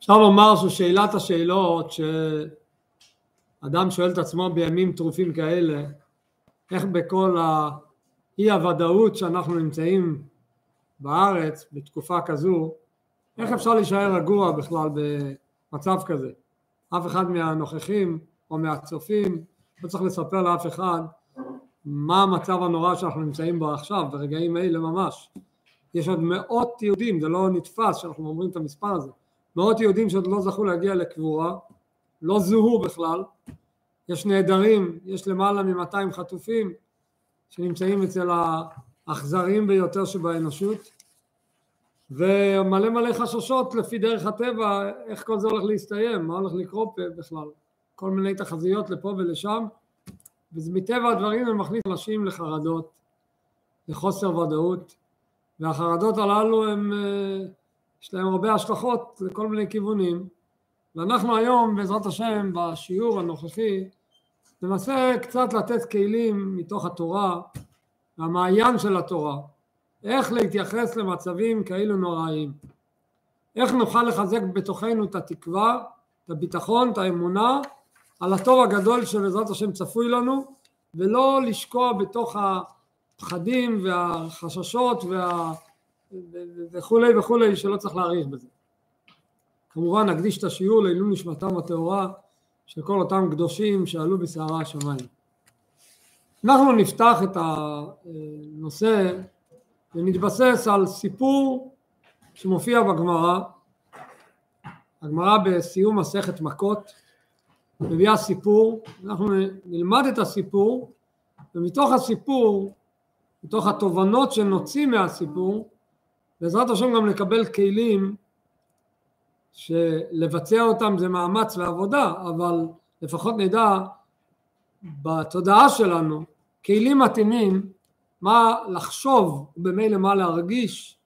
אפשר לומר ששאלת השאלות שאדם שואל את עצמו בימים טרופים כאלה, איך בכל האי הוודאות שאנחנו נמצאים בארץ בתקופה כזו, איך אפשר להישאר רגוע בכלל במצב כזה? אף אחד מהנוכחים או מהצופים לא צריך לספר לאף אחד מה המצב הנורא שאנחנו נמצאים בו עכשיו, ברגעים האלה ממש. יש עוד מאות יהודים, זה לא נתפס שאנחנו אומרים את המספר הזה, מאות יהודים שעוד לא זכו להגיע לקבורה, לא זוהו בכלל, יש נעדרים, יש למעלה מ-200 חטופים שנמצאים אצל האכזריים ביותר שבאנושות ומלא מלא חששות לפי דרך הטבע איך כל זה הולך להסתיים, מה הולך לקרות בכלל, כל מיני תחזיות לפה ולשם ומטבע הדברים זה מכניס אנשים לחרדות, לחוסר ודאות והחרדות הללו הם, אה, יש להם הרבה השלכות לכל מיני כיוונים ואנחנו היום בעזרת השם בשיעור הנוכחי ננסה קצת לתת כלים מתוך התורה, המעיין של התורה, איך להתייחס למצבים כאלו נוראיים, איך נוכל לחזק בתוכנו את התקווה, את הביטחון, את האמונה על הטוב הגדול שבעזרת השם צפוי לנו ולא לשקוע בתוך הפחדים והחששות וה... וכולי וכולי שלא צריך להאריך בזה. כמובן נקדיש את השיעור לעילוי נשמתם הטהורה של כל אותם קדושים שעלו בסערה השמיים. אנחנו נפתח את הנושא ונתבסס על סיפור שמופיע בגמרא, הגמרא בסיום מסכת מכות מביאה סיפור, אנחנו נלמד את הסיפור ומתוך הסיפור, מתוך התובנות שנוציא מהסיפור, בעזרת השם גם לקבל כלים שלבצע אותם זה מאמץ ועבודה, אבל לפחות נדע בתודעה שלנו כלים מתאימים מה לחשוב ובמילא מה להרגיש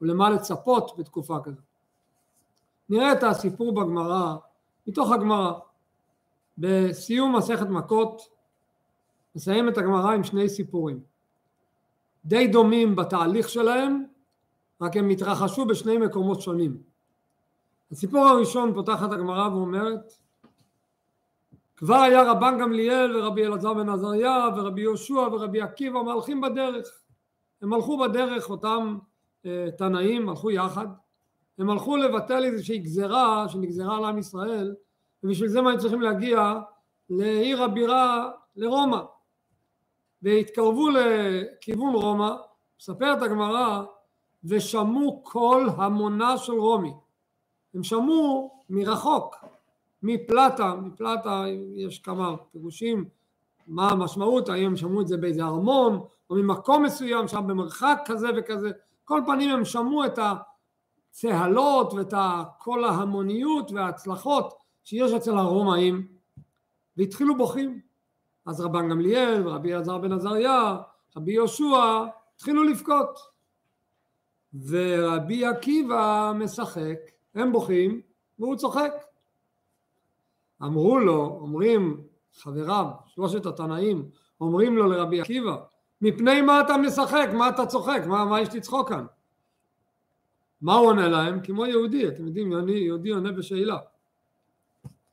ולמה לצפות בתקופה כזאת. נראה את הסיפור בגמרא, מתוך הגמרא. בסיום מסכת מכות נסיים את הגמרא עם שני סיפורים. די דומים בתהליך שלהם, רק הם התרחשו בשני מקומות שונים. הסיפור הראשון פותחת הגמרא ואומרת כבר היה רבן גמליאל ורבי אלעזר בן עזריה ורבי יהושע ורבי עקיבא מהלכים בדרך. הם הלכו בדרך אותם אה, תנאים הלכו יחד. הם הלכו לבטל איזושהי גזרה שנגזרה על עם ישראל ובשביל זה מה הם צריכים להגיע? לעיר הבירה לרומא. והתקרבו לכיוון רומא. מספרת הגמרא ושמעו כל המונה של רומי. הם שמעו מרחוק, מפלטה, מפלטה יש כמה פירושים מה המשמעות, האם הם שמעו את זה באיזה ארמון או ממקום מסוים שם במרחק כזה וכזה, כל פנים הם שמעו את הצהלות ואת כל ההמוניות וההצלחות שיש אצל הרומאים והתחילו בוכים. אז רבן גמליאל ורבי אלעזר בן עזריה, רבי יהושע התחילו לבכות ורבי עקיבא משחק הם בוכים והוא צוחק. אמרו לו, אומרים חבריו, שלושת התנאים, אומרים לו לרבי עקיבא, מפני מה אתה משחק, מה אתה צוחק, מה, מה יש לצחוק כאן? מה הוא עונה להם? כמו יהודי, אתם יודעים, יהודי, יהודי עונה בשאלה.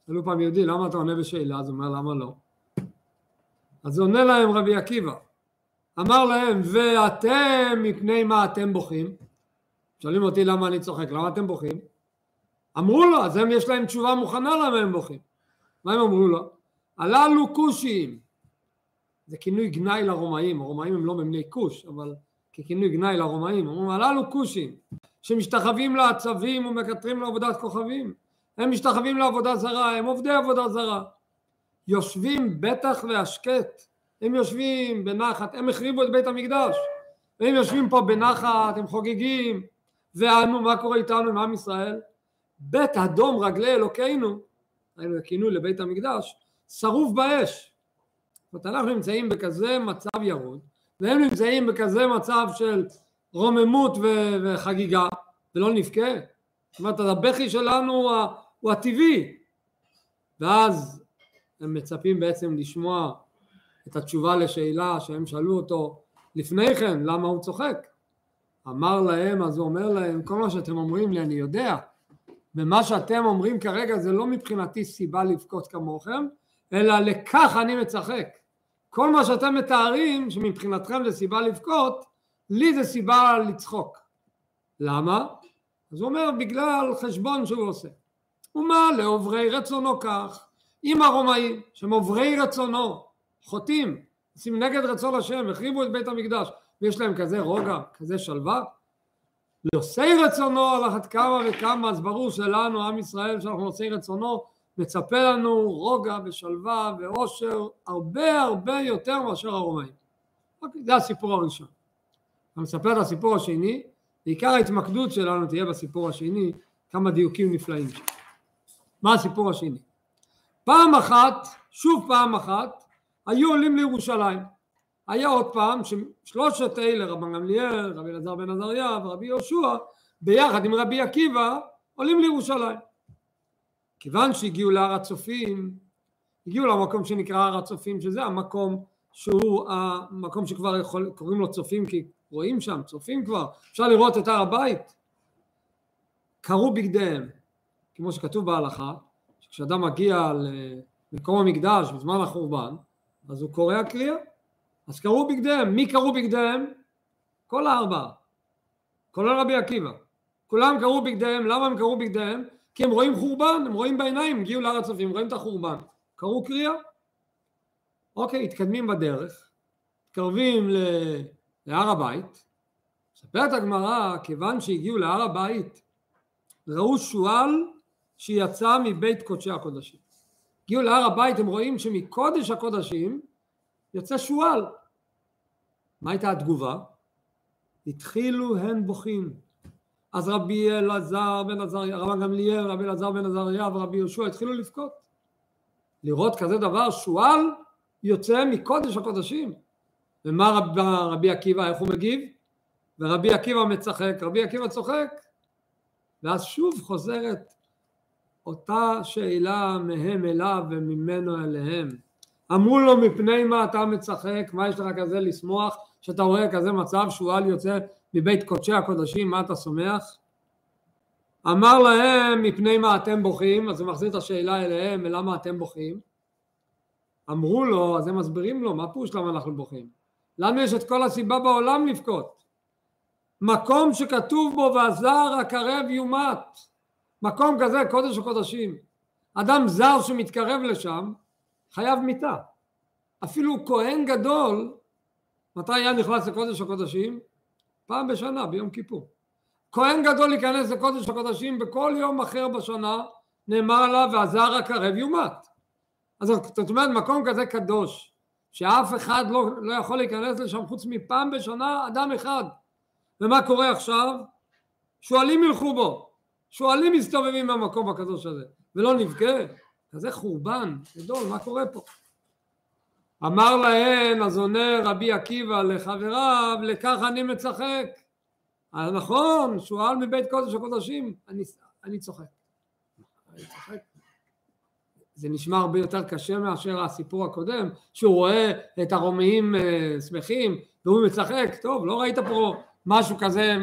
שאלו פעם יהודי, למה אתה עונה בשאלה? אז הוא אומר, למה לא? אז עונה להם רבי עקיבא, אמר להם, ואתם מפני מה אתם בוכים? שואלים אותי למה אני צוחק, למה אתם בוכים? אמרו לו, אז הם יש להם תשובה מוכנה למה הם בוכים. מה הם אמרו לו? הללו כושים. זה כינוי גנאי לרומאים, הרומאים הם לא מבני כוש, אבל ככינוי גנאי לרומאים, אמרו הללו כושים, שמשתחווים לעצבים ומקטרים לעבודת כוכבים. הם משתחווים לעבודה זרה, הם עובדי עבודה זרה. יושבים בטח והשקט, הם יושבים בנחת, הם החריבו את בית המקדש, והם יושבים פה בנחת, הם חוגגים, ואנו, מה קורה איתנו עם עם ישראל? בית אדום רגלי אלוקינו, היינו הכינוי לבית המקדש, שרוף באש. זאת אומרת, אנחנו נמצאים בכזה מצב ירוד, והם נמצאים בכזה מצב של רוממות וחגיגה, ולא נבכה. זאת אומרת, הבכי שלנו הוא, הוא הטבעי. ואז הם מצפים בעצם לשמוע את התשובה לשאלה שהם שאלו אותו לפני כן, למה הוא צוחק? אמר להם, אז הוא אומר להם, כל מה שאתם אומרים לי אני יודע, ומה שאתם אומרים כרגע זה לא מבחינתי סיבה לבכות כמוכם, אלא לכך אני מצחק. כל מה שאתם מתארים שמבחינתכם זה סיבה לבכות, לי זה סיבה לצחוק. למה? אז הוא אומר בגלל חשבון שהוא עושה. ומה לעוברי רצונו כך, אם הרומאים שהם עוברי רצונו, חוטאים, עושים נגד רצון השם, החריבו את בית המקדש, ויש להם כזה רוגע, כזה שלווה, לעושי רצונו על אחת כמה וכמה, אז ברור שלנו, עם ישראל, שאנחנו עושי רצונו, מצפה לנו רוגע ושלווה ואושר הרבה הרבה יותר מאשר הרומאים. אוקיי, זה הסיפור הראשון. אני מספר את הסיפור השני, בעיקר ההתמקדות שלנו תהיה בסיפור השני, כמה דיוקים נפלאים. מה הסיפור השני? פעם אחת, שוב פעם אחת, היו עולים לירושלים. היה עוד פעם ששלושת אלה, רבן גמליאל, רבי אלעזר בן עזריה ורבי יהושע, ביחד עם רבי עקיבא, עולים לירושלים. כיוון שהגיעו להר הצופים, הגיעו למקום שנקרא הר הצופים, שזה המקום שהוא המקום שכבר יכול, קוראים לו צופים כי רואים שם, צופים כבר, אפשר לראות את הר הבית. קרו בגדיהם, כמו שכתוב בהלכה, שכשאדם מגיע למקום המקדש בזמן החורבן, אז הוא קורא הקריאה. אז קראו בגדיהם, מי קראו בגדיהם? כל הארבעה, כולל רבי עקיבא. כולם קראו בגדיהם, למה הם קראו בגדיהם? כי הם רואים חורבן, הם רואים בעיניים, הגיעו להר הצופים, רואים את החורבן. קראו קריאה. אוקיי, מתקדמים בדרך, מתקרבים להר הבית. מספרת הגמרא, כיוון שהגיעו להר הבית, ראו שועל שיצא מבית קודשי הקודשים. הגיעו להר הבית, הם רואים שמקודש הקודשים יוצא שועל. מה הייתה התגובה? התחילו הן בוכים. אז רבי אלעזר בן עזריה, רבי גמליאל, רבי אלעזר בן עזריה ורבי יהושע התחילו לבכות. לראות כזה דבר, שועל יוצא מקודש הקודשים. ומה רב, רבי עקיבא, איך הוא מגיב? ורבי עקיבא מצחק, רבי עקיבא צוחק. ואז שוב חוזרת אותה שאלה מהם אליו וממנו אליהם. אמרו לו מפני מה אתה מצחק, מה יש לך כזה לשמוח, שאתה רואה כזה מצב שועל יוצא מבית קודשי הקודשים, מה אתה שמח? אמר להם מפני מה אתם בוכים, אז הוא מחזיר את השאלה אליהם, ולמה אתם בוכים? אמרו לו, אז הם מסבירים לו, מה פירוש למה אנחנו בוכים? לנו יש את כל הסיבה בעולם לבכות. מקום שכתוב בו והזר הקרב יומת. מקום כזה, קודש הקודשים. אדם זר שמתקרב לשם, חייב מיתה. אפילו כהן גדול, מתי היה נכנס לקודש הקודשים? פעם בשנה, ביום כיפור. כהן גדול ייכנס לקודש הקודשים בכל יום אחר בשנה, נאמר עליו והזר הקרב יומת. אז זאת אומרת מקום כזה קדוש, שאף אחד לא, לא יכול להיכנס לשם חוץ מפעם בשנה אדם אחד. ומה קורה עכשיו? שועלים ילכו בו, שועלים מסתובבים במקום הקדוש הזה, ולא נבכה. כזה חורבן גדול, מה קורה פה? אמר להן, אז עונה רבי עקיבא לחבריו, לכך אני מצחק. נכון, שועל מבית קודש הקודשים, אני, אני צוחק. אני צוחק. זה נשמע הרבה יותר קשה מאשר הסיפור הקודם, שהוא רואה את הרומאים אה, שמחים והוא מצחק, טוב, לא ראית פה משהו כזה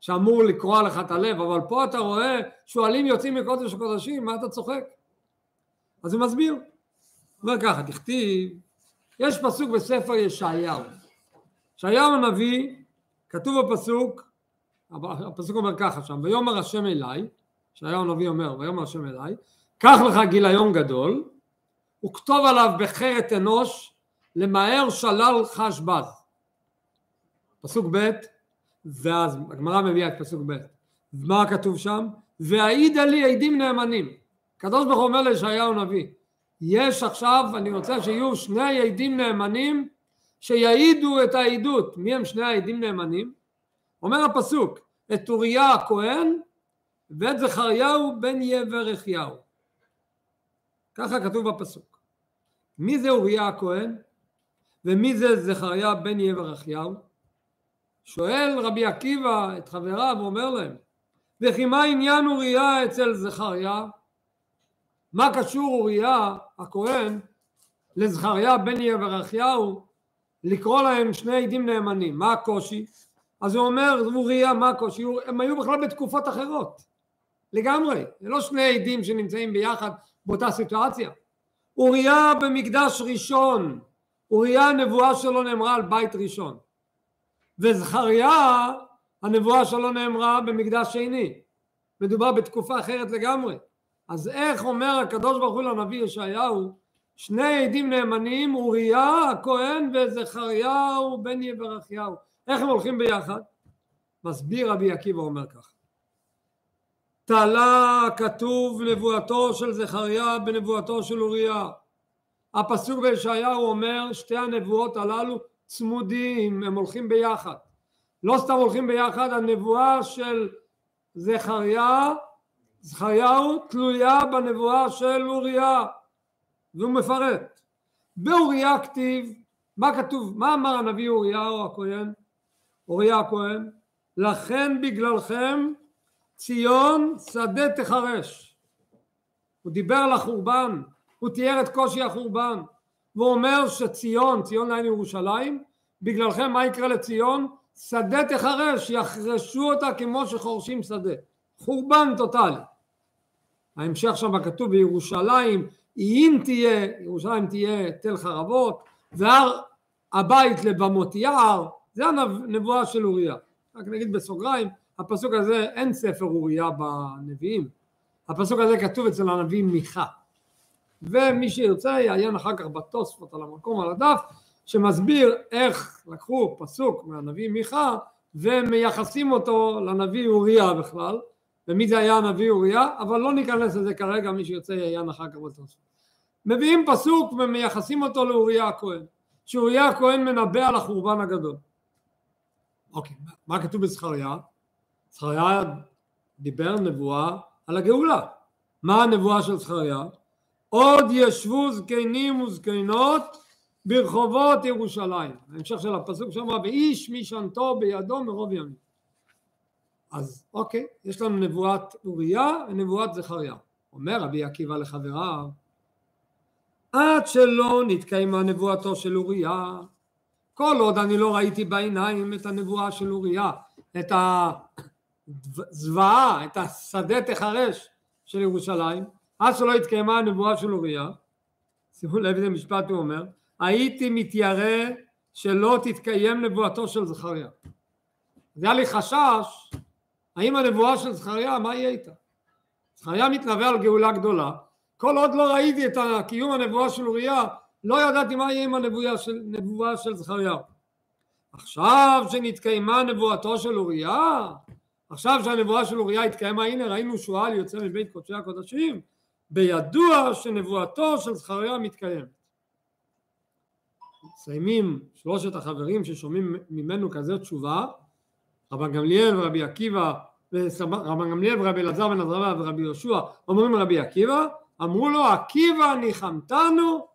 שאמור לקרוע לך את הלב, אבל פה אתה רואה שועלים יוצאים מקודש הקודשים, מה אתה צוחק? אז הוא מסביר. הוא אומר ככה, תכתיב, יש פסוק בספר ישעיהו. ישעיהו הנביא, כתוב בפסוק, הפסוק אומר ככה שם, ויאמר השם אליי, ישעיהו הנביא אומר, ויאמר השם אליי, קח לך גיליון גדול, וכתוב עליו בחרת אנוש, למהר שלל חש בז. פסוק ב', ואז הגמרא מביאה את פסוק ב', מה כתוב שם? והעידה לי עדים נאמנים. הקדוש ברוך הוא אומר לישעיהו נביא, יש עכשיו, אני רוצה שיהיו שני עדים נאמנים שיעידו את העדות. מי הם שני העדים נאמנים? אומר הפסוק, את אוריה הכהן ואת זכריהו בן יבר יחייהו. ככה כתוב בפסוק. מי זה אוריה הכהן ומי זה זכריה בן יבר יחייהו? שואל רבי עקיבא את חבריו ואומר להם וכי מה עניין אוריה אצל זכריה? מה קשור אוריה הכהן לזכריה בן יברכיהו לקרוא להם שני עדים נאמנים? מה הקושי? אז הוא אומר אוריה מה הקושי? הם היו בכלל בתקופות אחרות לגמרי, זה לא שני עדים שנמצאים ביחד באותה סיטואציה. אוריה במקדש ראשון, אוריה הנבואה שלו נאמרה על בית ראשון, וזכריה הנבואה שלו נאמרה במקדש שני, מדובר בתקופה אחרת לגמרי. אז איך אומר הקדוש ברוך הוא לנביא ישעיהו שני עדים נאמנים אוריה הכהן וזכריהו בן יברכיהו. איך הם הולכים ביחד? מסביר רבי עקיבא אומר כך. תלה כתוב נבואתו של זכריה בנבואתו של אוריה. הפסוק בישעיהו אומר שתי הנבואות הללו צמודים הם הולכים ביחד. לא סתם הולכים ביחד הנבואה של זכריה זכריהו תלויה בנבואה של אוריה והוא מפרט. באוריה כתיב מה כתוב? מה אמר הנביא אוריהו הכהן? אוריה הכהן לכן בגללכם ציון שדה תחרש. הוא דיבר על החורבן הוא תיאר את קושי החורבן והוא אומר שציון ציון לעין ירושלים בגללכם מה יקרה לציון? שדה תחרש יחרשו אותה כמו שחורשים שדה. חורבן טוטאלי ההמשך שם כתוב בירושלים אם תהיה, ירושלים תהיה תל חרבות והר הבית לבמות יער זה הנבואה של אוריה. רק נגיד בסוגריים הפסוק הזה אין ספר אוריה בנביאים. הפסוק הזה כתוב אצל הנביא מיכה. ומי שירצה יעיין אחר כך בתוספות על המקום על הדף שמסביר איך לקחו פסוק מהנביא מיכה ומייחסים אותו לנביא אוריה בכלל ומי זה היה הנביא אוריה, אבל לא ניכנס לזה כרגע, מי שיוצא יעיין אחר כך בתוספות. מביאים פסוק ומייחסים אותו לאוריה הכהן, שאוריה הכהן מנבא על החורבן הגדול. אוקיי, מה כתוב בזכריה? זכריה דיבר נבואה על הגאולה. מה הנבואה של זכריה? עוד ישבו זקנים וזקנות ברחובות ירושלים. ההמשך של הפסוק שם, ואיש משענתו בידו מרוב ימים. אז אוקיי, יש לנו נבואת אוריה ונבואת זכריה. אומר רבי עקיבא לחבריו, עד שלא נתקיימה נבואתו של אוריה, כל עוד אני לא ראיתי בעיניים את הנבואה של אוריה, את הזוועה, את השדה תחרש של ירושלים, עד שלא התקיימה הנבואה של אוריה, שימו לב איזה משפט הוא אומר, הייתי מתיירא שלא תתקיים נבואתו של זכריה. אז היה לי חשש האם הנבואה של זכריה, מה יהיה איתה? זכריה מתנבא על גאולה גדולה, כל עוד לא ראיתי את קיום הנבואה של אוריה, לא ידעתי מה יהיה עם הנבואה של, של זכריה. עכשיו שנתקיימה נבואתו של אוריה, עכשיו שהנבואה של אוריה התקיימה, הנה ראינו שועל יוצא מבית קודשי הקודשים, בידוע שנבואתו של זכריה מתקיימת. מסיימים שלושת החברים ששומעים ממנו כזה תשובה, רבן גמליאל ורבי עקיבא רבן גמליאל ורבי אלעזר בן עזריה ורבי יהושע אומרים רבי עקיבא אמרו לו עקיבא ניחמתנו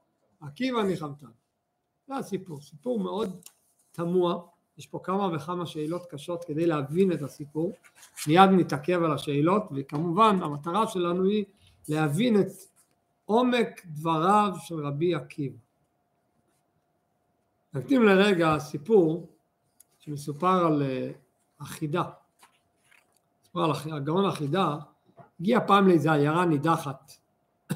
עקיבא ניחמתנו. זה הסיפור סיפור מאוד תמוה. יש פה כמה וכמה שאלות קשות כדי להבין את הסיפור. מיד נתעכב על השאלות וכמובן המטרה שלנו היא להבין את עומק דבריו של רבי עקיבא. נקדים לרגע סיפור שמסופר על החידה. הגאון החידה הגיע פעם לאיזו עיירה נידחת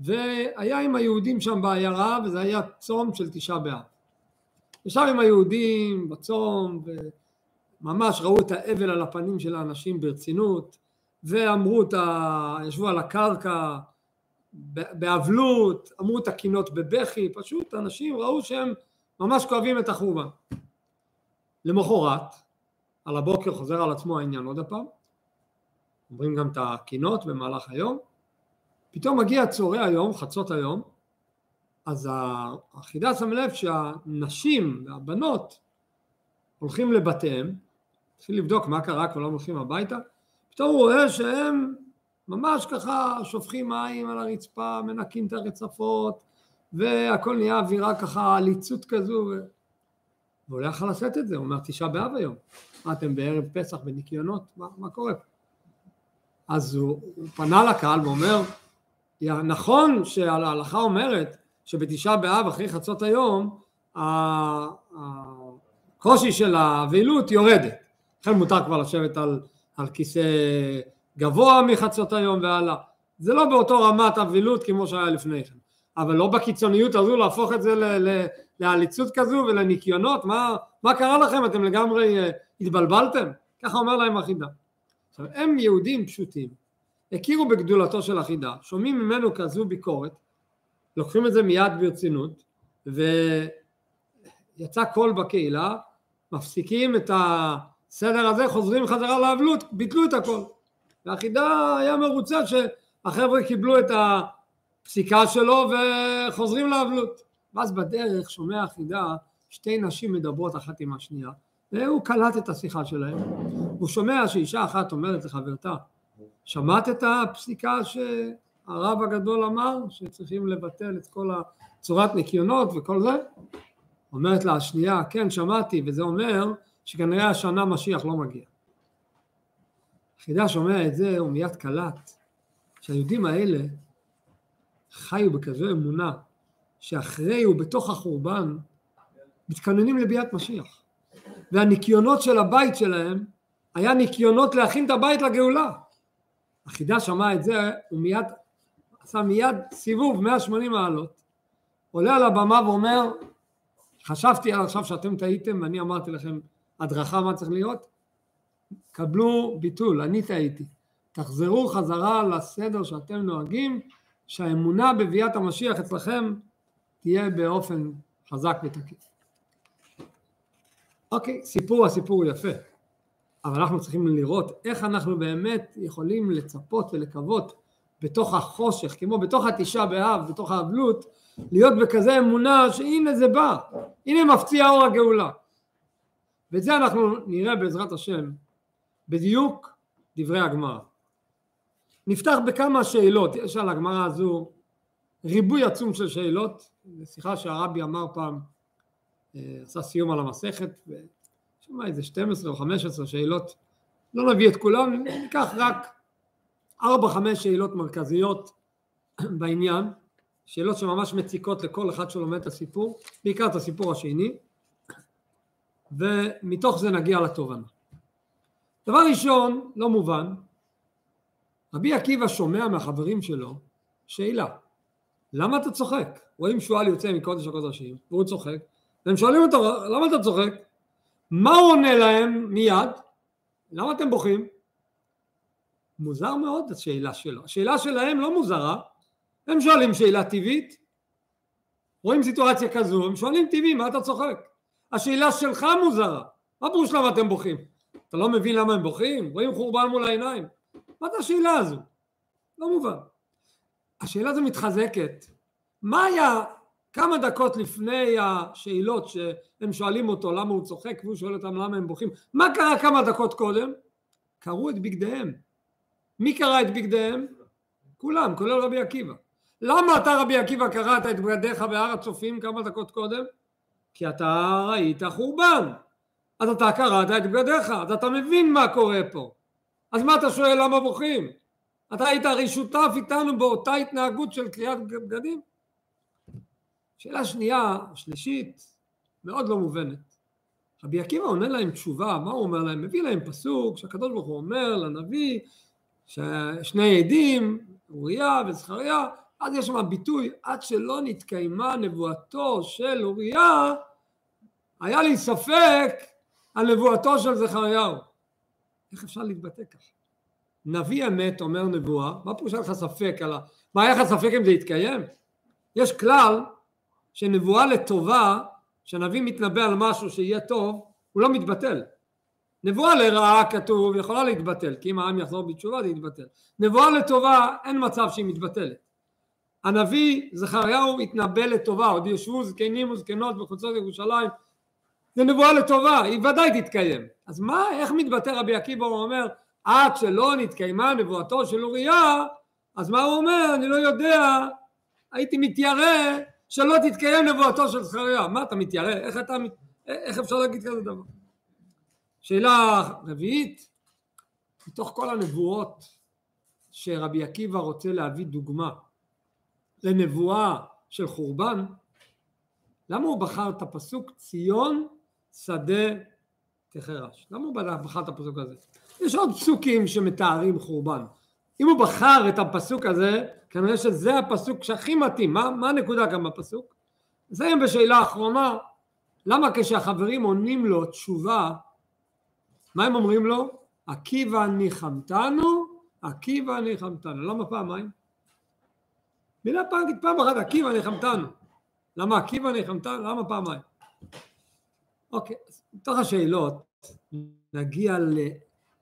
והיה עם היהודים שם בעיירה וזה היה צום של תשעה באב. ישב עם היהודים בצום וממש ראו את האבל על הפנים של האנשים ברצינות ואמרו את ה... ישבו על הקרקע באבלות, אמרו את הקינות בבכי, פשוט אנשים ראו שהם ממש כואבים את החורבן. למחרת על הבוקר חוזר על עצמו העניין עוד הפעם, אומרים גם את הקינות במהלך היום, פתאום מגיע צהרי היום, חצות היום, אז החידה שם לב שהנשים והבנות הולכים לבתיהם, התחיל לבדוק מה קרה, כבר לא הולכים הביתה, פתאום הוא רואה שהם ממש ככה שופכים מים על הרצפה, מנקים את הרצפות, והכל נהיה אווירה ככה, עליצות כזו, והוא לא יכול לשאת את זה, הוא אומר תשעה באב היום, מה אתם בערב פסח בניקיונות, מה, מה קורה? אז הוא, הוא פנה לקהל ואומר, נכון שההלכה אומרת שבתשעה באב אחרי חצות היום הקושי של האבלות יורדת, לכן מותר כבר לשבת על, על כיסא גבוה מחצות היום והלאה. זה לא באותו רמת אבילות כמו שהיה לפני כן, אבל לא בקיצוניות הזו להפוך את זה לעליצות כזו ולניקיונות, מה, מה קרה לכם? אתם לגמרי uh, התבלבלתם? ככה אומר להם החידה. עכשיו הם יהודים פשוטים, הכירו בגדולתו של החידה, שומעים ממנו כזו ביקורת, לוקחים את זה מיד ברצינות, ויצא קול בקהילה, מפסיקים את הסדר הזה, חוזרים חזרה לאבלות, ביטלו את הכל. והחידה היה מרוצה שהחבר'ה קיבלו את הפסיקה שלו וחוזרים לאבלות. ואז בדרך שומע החידה שתי נשים מדברות אחת עם השנייה, והוא קלט את השיחה שלהם. הוא שומע שאישה אחת אומרת לחברתה, שמעת את הפסיקה שהרב הגדול אמר, שצריכים לבטל את כל הצורת ניקיונות וכל זה? אומרת לה השנייה, כן שמעתי, וזה אומר שכנראה השנה משיח לא מגיע. חידה שומע את זה, הוא מיד קלט שהיהודים האלה חיו בכזו אמונה שאחרי ובתוך החורבן מתכוננים לביאת משיח והניקיונות של הבית שלהם היה ניקיונות להכין את הבית לגאולה החידה שמע את זה הוא מיד עשה מיד סיבוב 180 מעלות עולה על הבמה ואומר חשבתי עד עכשיו שאתם טעיתם ואני אמרתי לכם הדרכה מה צריך להיות קבלו ביטול, אני טעיתי. תחזרו חזרה לסדר שאתם נוהגים, שהאמונה בביאת המשיח אצלכם תהיה באופן חזק ותקיף. אוקיי, סיפור הסיפור יפה, אבל אנחנו צריכים לראות איך אנחנו באמת יכולים לצפות ולקוות בתוך החושך, כמו בתוך התשעה באב, בתוך האבלות, להיות בכזה אמונה שהנה זה בא, הנה מפציע אור הגאולה. ואת זה אנחנו נראה בעזרת השם בדיוק דברי הגמרא. נפתח בכמה שאלות, יש על הגמרא הזו ריבוי עצום של שאלות, זו שיחה שהרבי אמר פעם, עשה סיום על המסכת, ושמע איזה 12 או 15 שאלות, לא נביא את כולם, ניקח רק 4-5 שאלות מרכזיות בעניין, שאלות שממש מציקות לכל אחד שלומד את הסיפור, בעיקר את הסיפור השני, ומתוך זה נגיע לתובנה. דבר ראשון, לא מובן, רבי עקיבא שומע מהחברים שלו שאלה, למה אתה צוחק? רואים שועל יוצא מקודש הקודשים, והוא צוחק, והם שואלים אותו, למה אתה צוחק? מה הוא עונה להם מיד? למה אתם בוכים? מוזר מאוד השאלה שלו. השאלה שלהם לא מוזרה, הם שואלים שאלה טבעית, רואים סיטואציה כזו, הם שואלים טבעי, מה אתה צוחק? השאלה שלך מוזרה, מה פירוש למה אתם בוכים? אתה לא מבין למה הם בוכים? רואים חורבן מול העיניים. מה זה השאלה הזו? לא מובן. השאלה הזו מתחזקת. מה היה כמה דקות לפני השאלות שהם שואלים אותו למה הוא צוחק והוא שואל אותם למה הם בוכים? מה קרה כמה דקות קודם? קראו את בגדיהם. מי קרא את בגדיהם? כולם, כולל רבי עקיבא. למה אתה רבי עקיבא קראת את בגדיך בהר הצופים כמה דקות קודם? כי אתה ראית חורבן. אז אתה קראת את בגדיך, אז אתה מבין מה קורה פה. אז מה אתה שואל למה בוכים? אתה היית הרי שותף איתנו באותה התנהגות של קריאת בגדים? שאלה שנייה, שלישית, מאוד לא מובנת. רבי עקיבא עונה להם תשובה, מה הוא אומר להם? מביא להם פסוק שהקדוש ברוך הוא אומר לנביא ששני עדים, אוריה וזכריה, אז יש שם ביטוי עד שלא נתקיימה נבואתו של אוריה, היה לי ספק על נבואתו של זכריהו. איך אפשר להתבטא ככה? נביא אמת אומר נבואה, מה פירוש לך ספק על ה... מה היה לך ספק אם זה יתקיים? יש כלל שנבואה לטובה, שהנביא מתנבא על משהו שיהיה טוב, הוא לא מתבטל. נבואה לרעה כתוב יכולה להתבטל, כי אם העם יחזור בתשובה זה יתבטל. נבואה לטובה אין מצב שהיא מתבטלת. הנביא זכריהו התנבא לטובה, עוד ישבו זקנים וזקנות בחוצות ירושלים זה נבואה לטובה, היא ודאי תתקיים. אז מה, איך מתבטא רבי עקיבא, הוא אומר, עד שלא נתקיימה נבואתו של אוריה, אז מה הוא אומר? אני לא יודע, הייתי מתיירא שלא תתקיים נבואתו של זכריה. מה אתה מתיירא? איך אתה, איך אפשר להגיד כזה דבר? שאלה רביעית, מתוך כל הנבואות שרבי עקיבא רוצה להביא דוגמה לנבואה של חורבן, למה הוא בחר את הפסוק ציון שדה תחרש. למה הוא בחר את הפסוק הזה? יש עוד פסוקים שמתארים חורבן. אם הוא בחר את הפסוק הזה, כנראה שזה הפסוק שהכי מתאים. מה, מה הנקודה כאן בפסוק? נסיים בשאלה אחרונה, למה כשהחברים עונים לו תשובה, מה הם אומרים לו? עקיבא ניחמתנו, עקיבא ניחמתנו. למה פעמיים? מילה פעם, פעם אחת עקיבא ניחמתנו. למה עקיבא ניחמתנו? למה פעמיים? אוקיי, מתוך השאלות נגיע ל...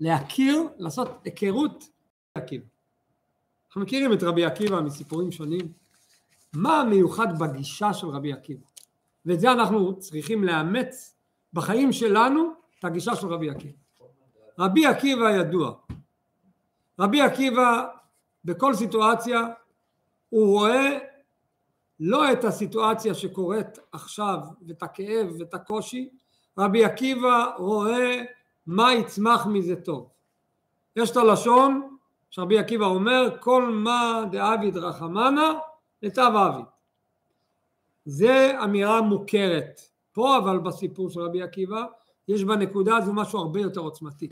להכיר, לעשות היכרות עקיבא. אנחנו מכירים את רבי עקיבא מסיפורים שונים. מה המיוחד בגישה של רבי עקיבא? ואת זה אנחנו צריכים לאמץ בחיים שלנו, את הגישה של רבי עקיבא. רבי עקיבא ידוע. רבי עקיבא בכל סיטואציה הוא רואה לא את הסיטואציה שקורית עכשיו ואת הכאב ואת הקושי, רבי עקיבא רואה מה יצמח מזה טוב. יש את הלשון שרבי עקיבא אומר כל מה דאביד רחמנה לטב אביד. זה אמירה מוכרת. פה אבל בסיפור של רבי עקיבא יש בנקודה הזו משהו הרבה יותר עוצמתי.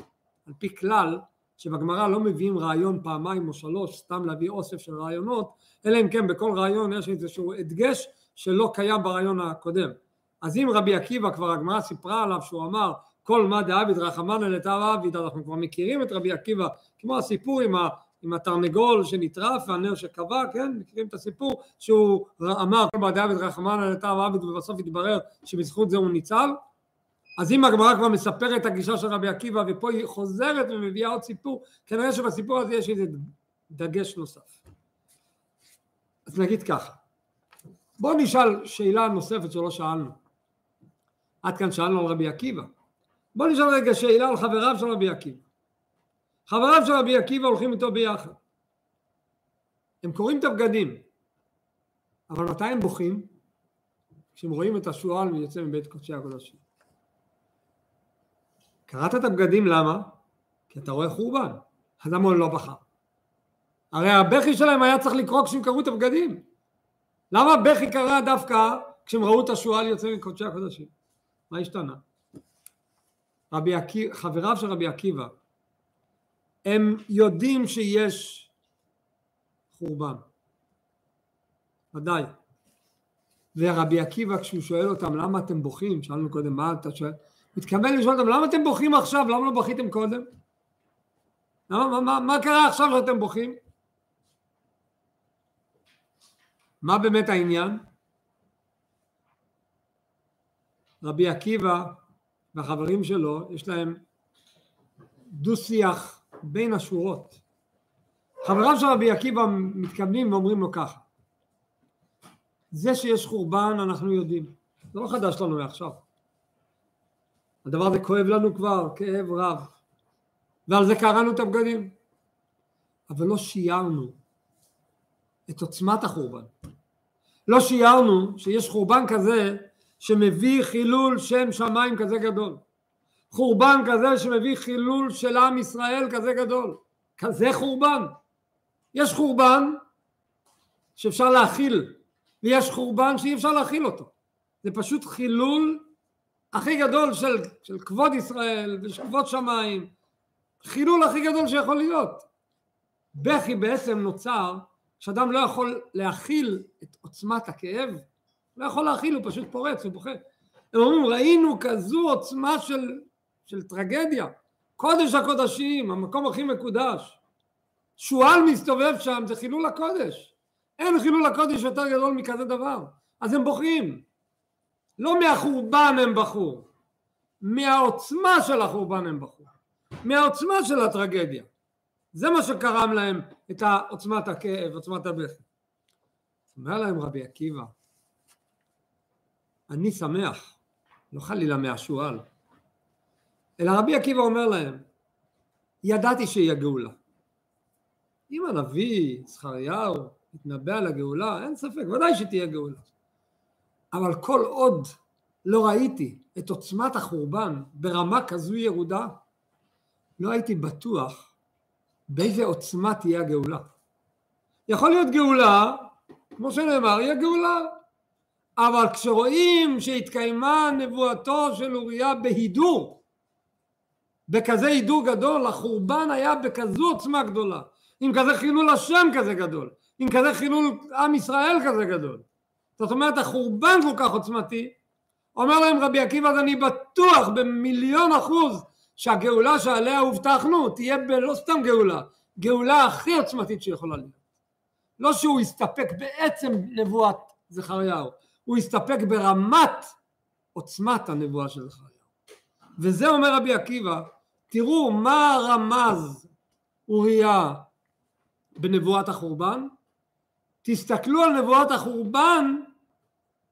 על פי כלל שבגמרא לא מביאים רעיון פעמיים או שלוש סתם להביא אוסף של רעיונות אלא אם כן בכל רעיון יש איזשהו הדגש שלא קיים ברעיון הקודם. אז אם רבי עקיבא כבר הגמרא סיפרה עליו שהוא אמר כל מה דאביד רחמנא לטב עביד אנחנו כבר מכירים את רבי עקיבא כמו הסיפור עם, ה, עם התרנגול שנטרף והנר שקבע כן? מכירים את הסיפור שהוא אמר כל מה דאביד רחמנא לטב עביד ובסוף התברר שבזכות זה הוא ניצל. אז אם הגמרא כבר מספרת את הגישה של רבי עקיבא ופה היא חוזרת ומביאה עוד סיפור כנראה שבסיפור הזה יש איזה דגש נוסף. אז נגיד ככה בואו נשאל שאלה נוספת שלא שאלנו. עד כאן שאלנו על רבי עקיבא בוא נשאל רגע שאלה על חבריו של רבי עקיבא. חבריו של רבי עקיבא הולכים איתו ביחד. הם קוראים את הבגדים, אבל מתי הם בוכים? כשהם רואים את השועל ויוצא מבית קודשי הקודשים. קראת את הבגדים למה? כי אתה רואה חורבן. אז למה הוא לא בכה? הרי הבכי שלהם היה צריך לקרוא כשהם קראו את הבגדים. למה הבכי קרה דווקא כשהם ראו את השועל יוצא מקודשי הקודשים? מה השתנה? רבי עקיבא, חבריו של רבי עקיבא, הם יודעים שיש חורבן, ודאי. ורבי עקיבא כשהוא שואל אותם למה אתם בוכים, שאלנו קודם מה אתה שואל, מתכוון לשאול אותם למה אתם בוכים עכשיו, למה לא בכיתם קודם? למה, מה, מה, מה קרה עכשיו שאתם בוכים? מה באמת העניין? רבי עקיבא והחברים שלו יש להם דו שיח בין השורות. חבריו של רבי עקיבא מתכוונים ואומרים לו ככה זה שיש חורבן אנחנו יודעים. זה לא חדש לנו מעכשיו. הדבר הזה כואב לנו כבר כאב רב. ועל זה קראנו את הבגדים. אבל לא שיערנו את עוצמת החורבן. לא שיערנו שיש חורבן כזה שמביא חילול שם שמיים כזה גדול. חורבן כזה שמביא חילול של עם ישראל כזה גדול. כזה חורבן. יש חורבן שאפשר להכיל, ויש חורבן שאי אפשר להכיל אותו. זה פשוט חילול הכי גדול של, של כבוד ישראל ושל כבוד שמיים. חילול הכי גדול שיכול להיות. בכי בעצם נוצר שאדם לא יכול להכיל את עוצמת הכאב לא יכול להכיל, הוא פשוט פורץ, הוא בוכה. הם אומרים, ראינו כזו עוצמה של, של טרגדיה. קודש הקודשים, המקום הכי מקודש. שועל מסתובב שם, זה חילול הקודש. אין חילול הקודש יותר גדול מכזה דבר. אז הם בוכים. לא מהחורבן הם בכו, מהעוצמה של החורבן הם בכו. מהעוצמה של הטרגדיה. זה מה שקרם להם את עוצמת הכאב, עוצמת הבכי. אומר להם רבי עקיבא, אני שמח, לא חלילה מהשועל, אלא רבי עקיבא אומר להם, ידעתי שיהיה גאולה. אם הנביא זכריהו מתנבא על הגאולה, אין ספק, ודאי שתהיה גאולה. אבל כל עוד לא ראיתי את עוצמת החורבן ברמה כזו ירודה, לא הייתי בטוח באיזה עוצמה תהיה הגאולה. יכול להיות גאולה, כמו שנאמר, יהיה גאולה אבל כשרואים שהתקיימה נבואתו של אוריה בהידור, בכזה הידור גדול, החורבן היה בכזו עוצמה גדולה, עם כזה חילול השם כזה גדול, עם כזה חילול עם ישראל כזה גדול. זאת אומרת החורבן כל כך עוצמתי, אומר להם רבי עקיבא אז אני בטוח במיליון אחוז שהגאולה שעליה הובטחנו תהיה בלא סתם גאולה, גאולה הכי עוצמתית שיכולה להיות. לא שהוא יסתפק בעצם נבואת זכריהו, הוא יסתפק ברמת עוצמת הנבואה של זכריהו. וזה אומר רבי עקיבא, תראו מה רמז אוריה בנבואת החורבן, תסתכלו על נבואת החורבן,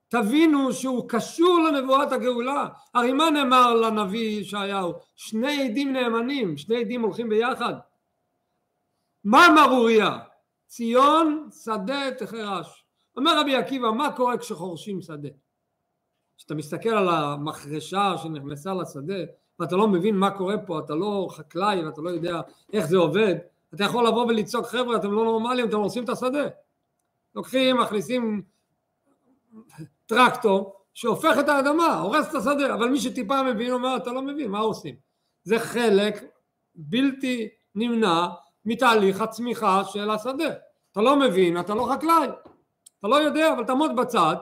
תבינו שהוא קשור לנבואת הגאולה. הרי מה נאמר לנביא ישעיהו? שני עדים נאמנים, שני עדים הולכים ביחד. מה אמר אוריה? ציון שדה תחרש. אומר רבי עקיבא, מה קורה כשחורשים שדה? כשאתה מסתכל על המחרשה שנכנסה לשדה ואתה לא מבין מה קורה פה, אתה לא חקלאי ואתה לא יודע איך זה עובד, אתה יכול לבוא ולצעוק חבר'ה אתם לא נורמליים, אתם הורסים את השדה. לוקחים, מכניסים טרקטור שהופך את האדמה, הורס את השדה, אבל מי שטיפה מבין אומר אתה לא מבין, מה עושים? זה חלק בלתי נמנע מתהליך הצמיחה של השדה. אתה לא מבין, אתה לא חקלאי, אתה לא יודע, אבל תעמוד בצד,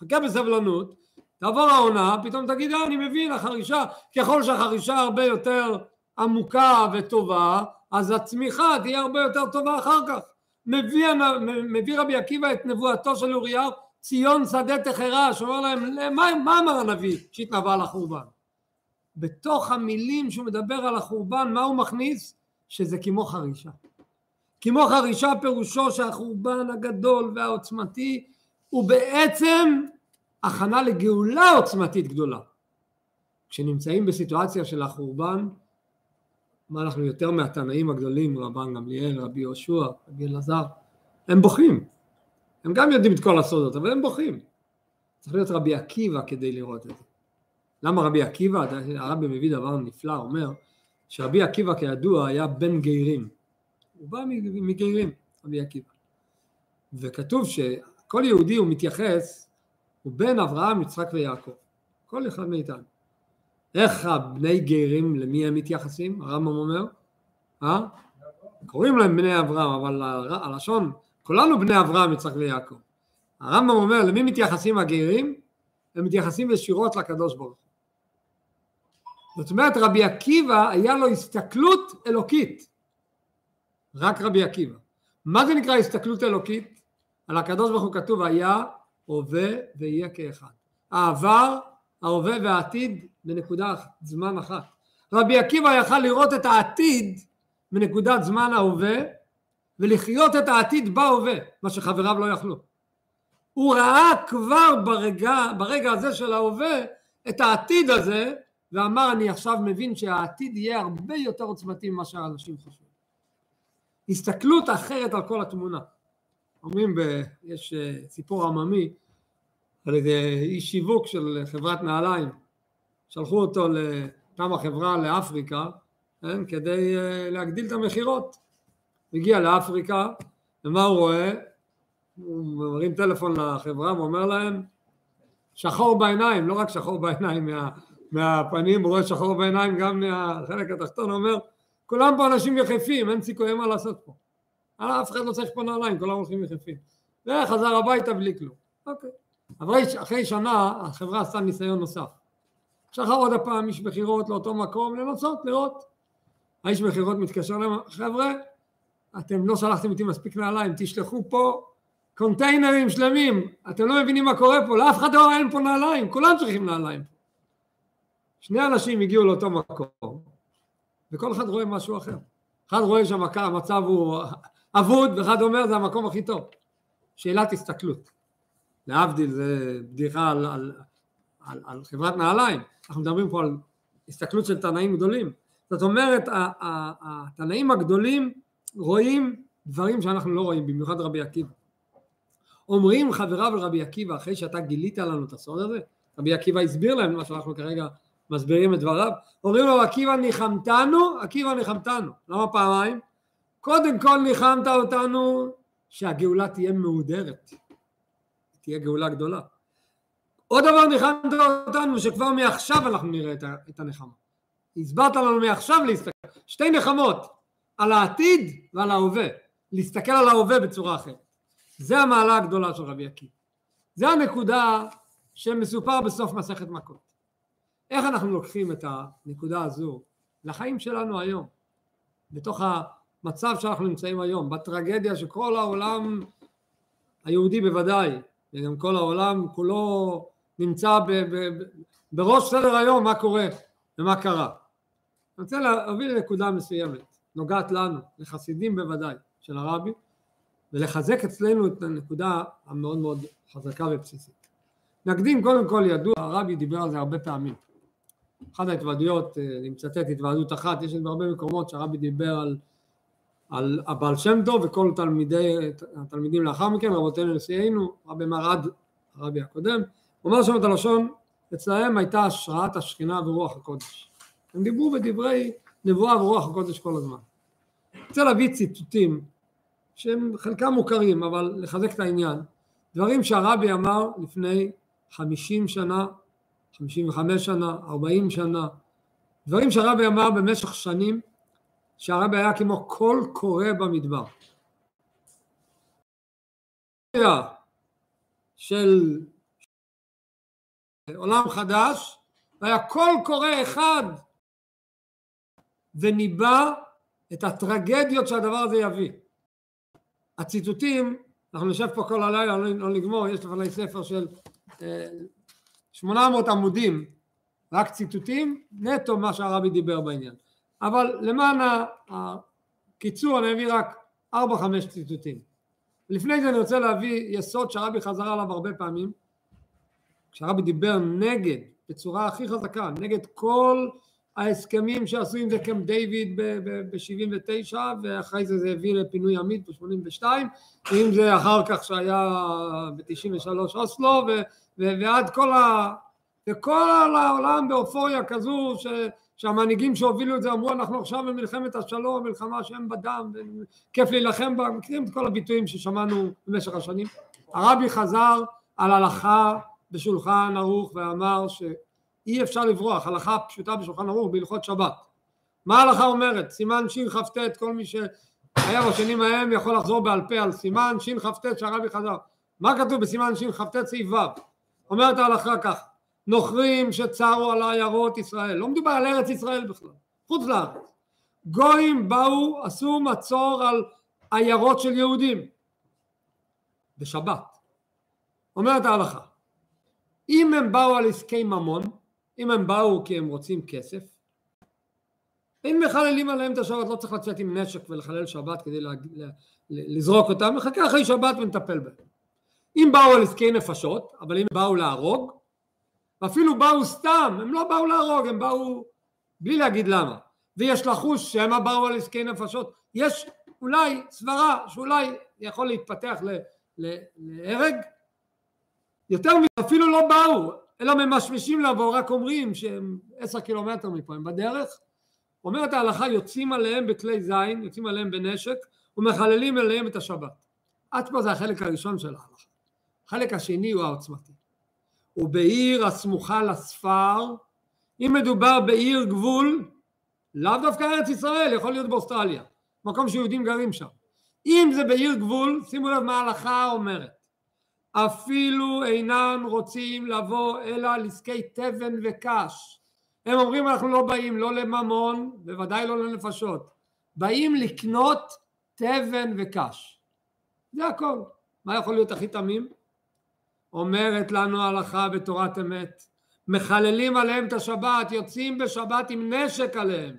חכה בסבלנות, תעבור העונה, פתאום תגיד, אה, אני מבין, החרישה, ככל שהחרישה הרבה יותר עמוקה וטובה, אז הצמיחה תהיה הרבה יותר טובה אחר כך. מביא, מביא רבי עקיבא את נבואתו של אוריהו, ציון שדה תחרש, אומר להם, מה, מה אמר הנביא שהתנבא על החורבן? בתוך המילים שהוא מדבר על החורבן, מה הוא מכניס? שזה כמו חרישה. כמו חרישה פירושו שהחורבן הגדול והעוצמתי הוא בעצם הכנה לגאולה עוצמתית גדולה. כשנמצאים בסיטואציה של החורבן, מה אנחנו יותר מהתנאים הגדולים, רבן גמליאל, רבי יהושע, רבי אלעזר, הם בוכים. הם גם יודעים את כל הסודות, אבל הם בוכים. צריך להיות רבי עקיבא כדי לראות את זה. למה רבי עקיבא? הרבי מביא דבר נפלא, אומר שרבי עקיבא כידוע היה בן גיירים. הוא בא מגיירים, רבי עקיבא. וכתוב שכל יהודי הוא מתייחס, הוא בן אברהם, יצחק ויעקב. כל אחד מאיתנו. איך הבני גרים, למי הם מתייחסים? הרמב"ם אומר, אה? קוראים להם בני אברהם, אבל הלשון, כולנו בני אברהם, יצחק ויעקב. הרמב"ם אומר, למי מתייחסים הגרים? הם מתייחסים ישירות לקדוש ברוך הוא. זאת אומרת רבי עקיבא היה לו הסתכלות אלוקית רק רבי עקיבא מה זה נקרא הסתכלות אלוקית? על הקדוש ברוך הוא כתוב היה הווה ויהיה כאחד העבר ההווה והעתיד בנקודה זמן אחת רבי עקיבא יכל לראות את העתיד בנקודת זמן ההווה ולחיות את העתיד בהווה מה שחבריו לא יכלו הוא ראה כבר ברגע, ברגע הזה של ההווה את העתיד הזה ואמר אני עכשיו מבין שהעתיד יהיה הרבה יותר עוצמתי ממה שהאנשים חושבים. הסתכלות אחרת על כל התמונה. אומרים, ב, יש אה, סיפור עממי על איזה איש שיווק של חברת נעליים, שלחו אותו לטעם החברה לאפריקה כן, כדי אה, להגדיל את המכירות. הגיע לאפריקה, ומה הוא רואה? הוא מרים טלפון לחברה ואומר להם שחור בעיניים, לא רק שחור בעיניים מה, מהפנים, הוא רואה שחור בעיניים גם מהחלק התחתון, אומר כולם פה אנשים יחפים, אין סיכוי מה לעשות פה. אף אחד לא צריך פה נעליים, כולם הולכים יחפים. וחזר הביתה בלי כלום. אוקיי. אבל אחרי שנה החברה עשתה ניסיון נוסף. שלחה עוד הפעם איש מכירות לאותו מקום לנסות לראות. האיש מכירות מתקשר להם, חבר'ה, אתם לא שלחתם איתי מספיק נעליים, תשלחו פה קונטיינרים שלמים, אתם לא מבינים מה קורה פה, לאף אחד לא אין פה נעליים, כולם צריכים נעליים. שני אנשים הגיעו לאותו מקום, וכל אחד רואה משהו אחר. אחד רואה שהמצב הוא אבוד, ואחד אומר זה המקום הכי טוב. שאלת הסתכלות. להבדיל זה בדיחה על, על, על, על חברת נעליים, אנחנו מדברים פה על הסתכלות של תנאים גדולים. זאת אומרת, התנאים הגדולים רואים דברים שאנחנו לא רואים, במיוחד רבי עקיבא. אומרים חבריו לרבי עקיבא, אחרי שאתה גילית לנו את הסוד הזה, רבי עקיבא הסביר להם מה שאנחנו כרגע מסבירים את דבריו, אומרים לו עקיבא ניחמתנו, עקיבא ניחמתנו, למה פעמיים? קודם כל ניחמת אותנו שהגאולה תהיה מהודרת, תהיה גאולה גדולה. עוד דבר ניחמת אותנו שכבר מעכשיו אנחנו נראה את הנחמה. הסברת לנו מעכשיו להסתכל, שתי נחמות, על העתיד ועל ההווה, להסתכל על ההווה בצורה אחרת. זה המעלה הגדולה של רבי עקיבא. זה הנקודה שמסופר בסוף מסכת מכות. איך אנחנו לוקחים את הנקודה הזו לחיים שלנו היום, בתוך המצב שאנחנו נמצאים היום, בטרגדיה שכל העולם היהודי בוודאי, וגם כל העולם כולו נמצא ב, ב, ב, בראש סדר היום מה קורה ומה קרה. אני רוצה להביא לנקודה מסוימת, נוגעת לנו, לחסידים בוודאי, של הרבי, ולחזק אצלנו את הנקודה המאוד מאוד חזקה ובסיסית. נקדים קודם כל ידוע, הרבי דיבר על זה הרבה פעמים. אחת ההתוועדויות, אה, אני מצטט התוועדות אחת, יש בהרבה מקומות שהרבי דיבר על, על הבעל שם טוב וכל תלמידי, התלמידים לאחר מכן, רבותינו נשיאנו, רבי מרד, הרבי הקודם, הוא אומר שם את הלשון, אצלהם הייתה השראת השכינה ורוח הקודש. הם דיברו בדברי נבואה ורוח הקודש כל הזמן. אני רוצה להביא ציטוטים שהם חלקם מוכרים, אבל לחזק את העניין. דברים שהרבי אמר לפני חמישים שנה, חמישים וחמש שנה, ארבעים שנה, דברים שהרבי אמר במשך שנים, שהרבי היה כמו קול קורא במדבר. של עולם חדש, והיה קול קורא אחד וניבא את הטרגדיות שהדבר הזה יביא. הציטוטים, אנחנו נשב פה כל הלילה, לא, לא נגמור, יש לפני ספר של 800 אה, עמודים, רק ציטוטים, נטו מה שהרבי דיבר בעניין. אבל למען הקיצור אני אביא רק 4-5 ציטוטים. לפני זה אני רוצה להביא יסוד שהרבי חזר עליו הרבה פעמים, כשהרבי דיבר נגד, בצורה הכי חזקה, נגד כל ההסכמים שעשו עם זה קמפ דיוויד ב-79 ואחרי זה זה הביא לפינוי עמית ב-82 ואם זה אחר כך שהיה ב-93 אוסלו ועד כל ה... וכל העולם באופוריה כזו ש... שהמנהיגים שהובילו את זה אמרו אנחנו עכשיו במלחמת השלום, מלחמה שאין בה דם וכיף להילחם בה, מכירים את כל הביטויים ששמענו במשך השנים. הרבי חזר על הלכה בשולחן ערוך ואמר ש... אי אפשר לברוח, הלכה פשוטה בשולחן ערוך בהלכות שבת. מה ההלכה אומרת? סימן שכ"ט, כל מי שהיה בשנים ההם יכול לחזור בעל פה על סימן שכ"ט שהרבי חזר. מה כתוב בסימן שכ"ט סעיף ו'? אומרת ההלכה כך, נוכרים שצרו על עיירות ישראל, לא מדובר על ארץ ישראל בכלל, חוץ לארץ. גויים באו, עשו מצור על עיירות של יהודים בשבת. אומרת ההלכה, אם הם באו על עסקי ממון, אם הם באו כי הם רוצים כסף, אם מחללים עליהם את השבת לא צריך לצאת עם נשק ולחלל שבת כדי לזרוק אותם, נחכה אחרי שבת ונטפל בהם. אם באו על עסקי נפשות, אבל אם באו להרוג, ואפילו באו סתם, הם לא באו להרוג, הם באו בלי להגיד למה. ויש לחוש שמא באו על עסקי נפשות, יש אולי סברה שאולי יכול להתפתח להרג, יותר מזה אפילו לא באו, אלא ממשמשים לבוא, רק אומרים שהם עשר קילומטר מפה, הם בדרך. אומרת ההלכה, יוצאים עליהם בכלי זין, יוצאים עליהם בנשק, ומחללים עליהם את השבת. עד פה זה החלק הראשון של ההלכה. החלק השני הוא העוצמתי. ובעיר הסמוכה לספר, אם מדובר בעיר גבול, לאו דווקא ארץ ישראל, יכול להיות באוסטרליה, מקום שיהודים גרים שם. אם זה בעיר גבול, שימו לב מה ההלכה אומרת. אפילו אינם רוצים לבוא אלא על עסקי תבן וקש. הם אומרים אנחנו לא באים לא לממון, בוודאי לא לנפשות, באים לקנות תבן וקש. זה הכל. מה יכול להיות הכי תמים? אומרת לנו הלכה בתורת אמת, מחללים עליהם את השבת, יוצאים בשבת עם נשק עליהם,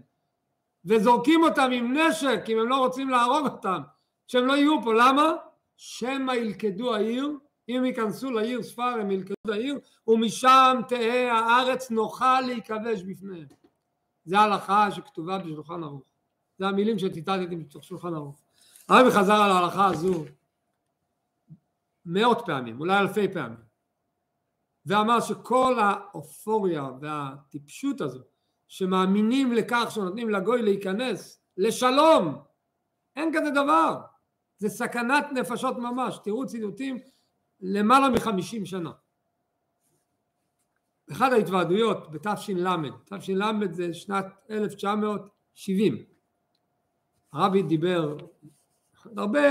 וזורקים אותם עם נשק אם הם לא רוצים להרוג אותם, שהם לא יהיו פה, למה? שמא ילכדו העיר אם ייכנסו לעיר ספר הם ילכדו לעיר ומשם תהא הארץ נוחה להיכבש בפניהם. זה ההלכה שכתובה בשולחן ערוך. זה המילים שציטטתי בתוך שולחן ערוך. הרבי חזר על ההלכה הזו מאות פעמים, אולי אלפי פעמים, ואמר שכל האופוריה והטיפשות הזו שמאמינים לכך שנותנים לגוי להיכנס לשלום, אין כזה דבר, זה סכנת נפשות ממש, תראו ציטוטים למעלה מחמישים שנה. באחד ההתוועדויות בתש"ל, תש"ל זה שנת 1970, הרבי דיבר הרבה,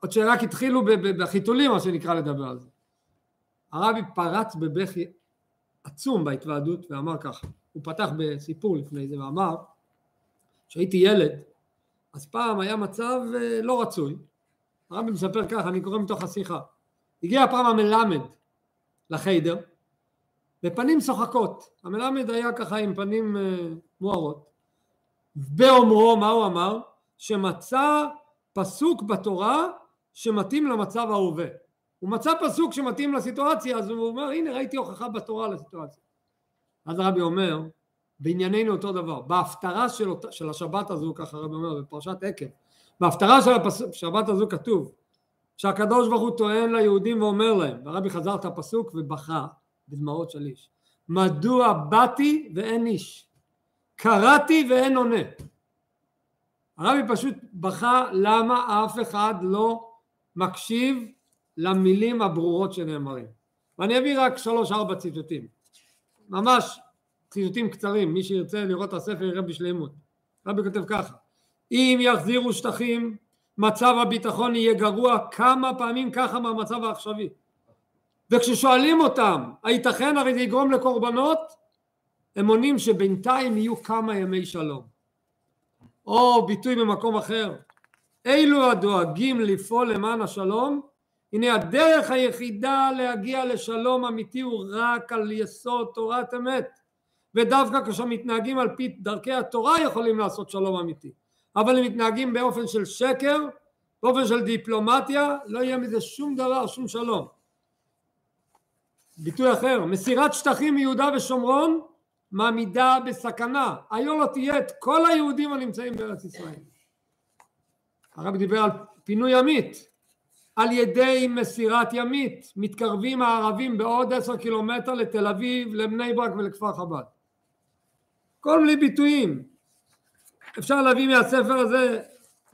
עוד שרק התחילו בחיתולים מה שנקרא לדבר על זה. הרבי פרץ בבכי עצום בהתוועדות ואמר ככה, הוא פתח בסיפור לפני זה ואמר כשהייתי ילד אז פעם היה מצב אה, לא רצוי, הרבי מספר ככה, אני קורא מתוך השיחה, הגיע פעם המלמד לחיידר בפנים שוחקות, המלמד היה ככה עם פנים אה, מוארות, באומרו מה הוא אמר? שמצא פסוק בתורה שמתאים למצב ההווה. הוא מצא פסוק שמתאים לסיטואציה אז הוא אומר הנה ראיתי הוכחה בתורה לסיטואציה. אז הרבי אומר בענייננו אותו דבר בהפטרה של, של השבת הזו ככה הרבי אומר בפרשת עקב בהפטרה של השבת הזו כתוב שהקדוש ברוך הוא טוען ליהודים ואומר להם והרבי חזר את הפסוק ובכה בדמעות של איש מדוע באתי ואין איש קראתי ואין עונה הרבי פשוט בכה למה אף אחד לא מקשיב למילים הברורות שנאמרים. ואני אביא רק שלוש ארבע ציטוטים. ממש ציטוטים קצרים, מי שירצה לראות את הספר יראה בשלמות. הרבי כותב ככה: אם יחזירו שטחים מצב הביטחון יהיה גרוע כמה פעמים ככה מהמצב העכשווי. וכששואלים אותם הייתכן הרי זה יגרום לקורבנות הם עונים שבינתיים יהיו כמה ימי שלום. או ביטוי במקום אחר, אלו הדואגים לפעול למען השלום, הנה הדרך היחידה להגיע לשלום אמיתי הוא רק על יסוד תורת אמת, ודווקא כשמתנהגים על פי דרכי התורה יכולים לעשות שלום אמיתי, אבל אם מתנהגים באופן של שקר, באופן של דיפלומטיה, לא יהיה מזה שום דבר, שום שלום. ביטוי אחר, מסירת שטחים מיהודה ושומרון מעמידה בסכנה, היו לא תהיה את כל היהודים הנמצאים בארץ ישראל. הרב דיבר על פינוי ימית, על ידי מסירת ימית, מתקרבים הערבים בעוד עשר קילומטר לתל אביב, לבני ברק ולכפר חב"ד. כל מיני ביטויים. אפשר להביא מהספר הזה,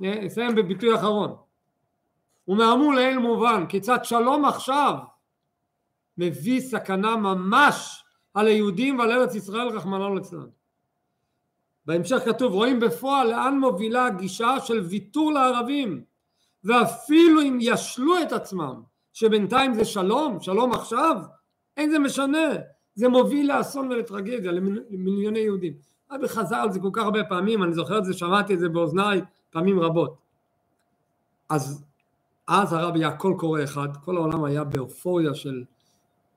נסיים בביטוי אחרון. ומאמור לאל מובן, כיצד שלום עכשיו מביא סכנה ממש על היהודים ועל ארץ ישראל רחמנא ליצלן. בהמשך כתוב רואים בפועל לאן מובילה הגישה של ויתור לערבים ואפילו אם ישלו את עצמם שבינתיים זה שלום, שלום עכשיו, אין זה משנה, זה מוביל לאסון ולטרגדיה למיליוני יהודים. אבי חזר על זה כל כך הרבה פעמים, אני זוכר את זה, שמעתי את זה באוזניי פעמים רבות. אז אז הרב היה קול קורא אחד, כל העולם היה באופוריה של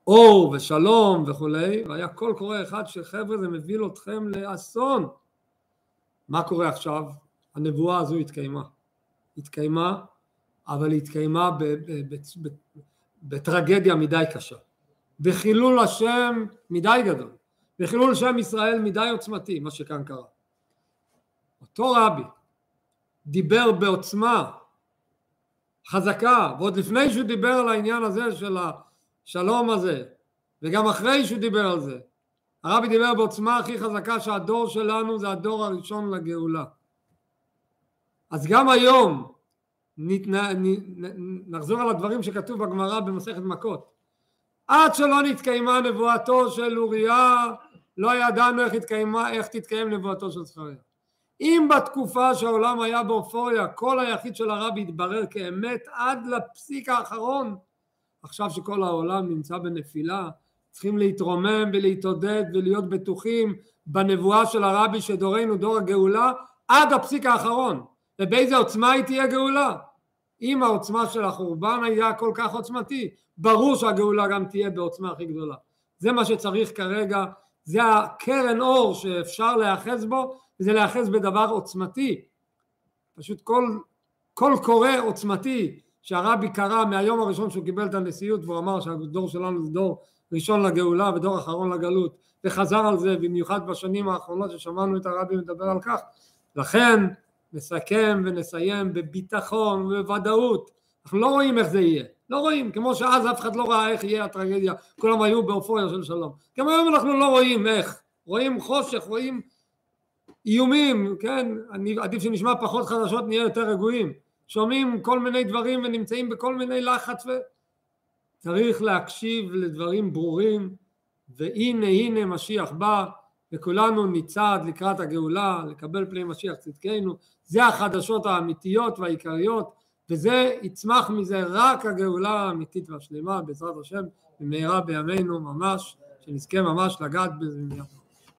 אור ושלום וכולי, והיה קול קורא אחד שחבר'ה זה מביא אתכם לאסון. מה קורה עכשיו? הנבואה הזו התקיימה. התקיימה, אבל היא התקיימה בטרגדיה מדי קשה. בחילול השם מדי גדול. בחילול שם ישראל מדי עוצמתי, מה שכאן קרה. אותו רבי דיבר בעוצמה חזקה, ועוד לפני שהוא דיבר על העניין הזה של השלום הזה, וגם אחרי שהוא דיבר על זה, הרבי דיבר בעוצמה הכי חזקה שהדור שלנו זה הדור הראשון לגאולה. אז גם היום נת, נחזור על הדברים שכתוב בגמרא במסכת מכות. עד שלא נתקיימה נבואתו של אוריה לא ידענו איך, התקיימה, איך תתקיים נבואתו של זכריה. אם בתקופה שהעולם היה באופוריה כל היחיד של הרבי התברר כאמת עד לפסיק האחרון עכשיו שכל העולם נמצא בנפילה צריכים להתרומם ולהתעודד ולהיות בטוחים בנבואה של הרבי שדורנו דור הגאולה עד הפסיק האחרון. ובאיזה עוצמה היא תהיה גאולה? אם העוצמה של החורבן היה כל כך עוצמתי ברור שהגאולה גם תהיה בעוצמה הכי גדולה. זה מה שצריך כרגע זה הקרן אור שאפשר להיאחז בו וזה להיאחז בדבר עוצמתי. פשוט כל, כל קורא עוצמתי שהרבי קרא מהיום הראשון שהוא קיבל את הנשיאות והוא אמר שהדור שלנו זה דור ראשון לגאולה ודור אחרון לגלות וחזר על זה במיוחד בשנים האחרונות ששמענו את הרבי מדבר על כך. לכן נסכם ונסיים בביטחון ובוודאות. אנחנו לא רואים איך זה יהיה. לא רואים. כמו שאז אף אחד לא ראה איך יהיה הטרגדיה. כולם היו באופוריה של שלום. גם היום אנחנו לא רואים איך. רואים חושך רואים איומים כן? עדיף שנשמע פחות חדשות נהיה יותר רגועים שומעים כל מיני דברים ונמצאים בכל מיני לחץ וצריך להקשיב לדברים ברורים והנה הנה משיח בא וכולנו נצעד לקראת הגאולה, לקבל פני משיח צדקנו, זה החדשות האמיתיות והעיקריות וזה יצמח מזה רק הגאולה האמיתית והשלמה בעזרת השם במהרה בימינו ממש, שנזכה ממש לגעת בזה מיד.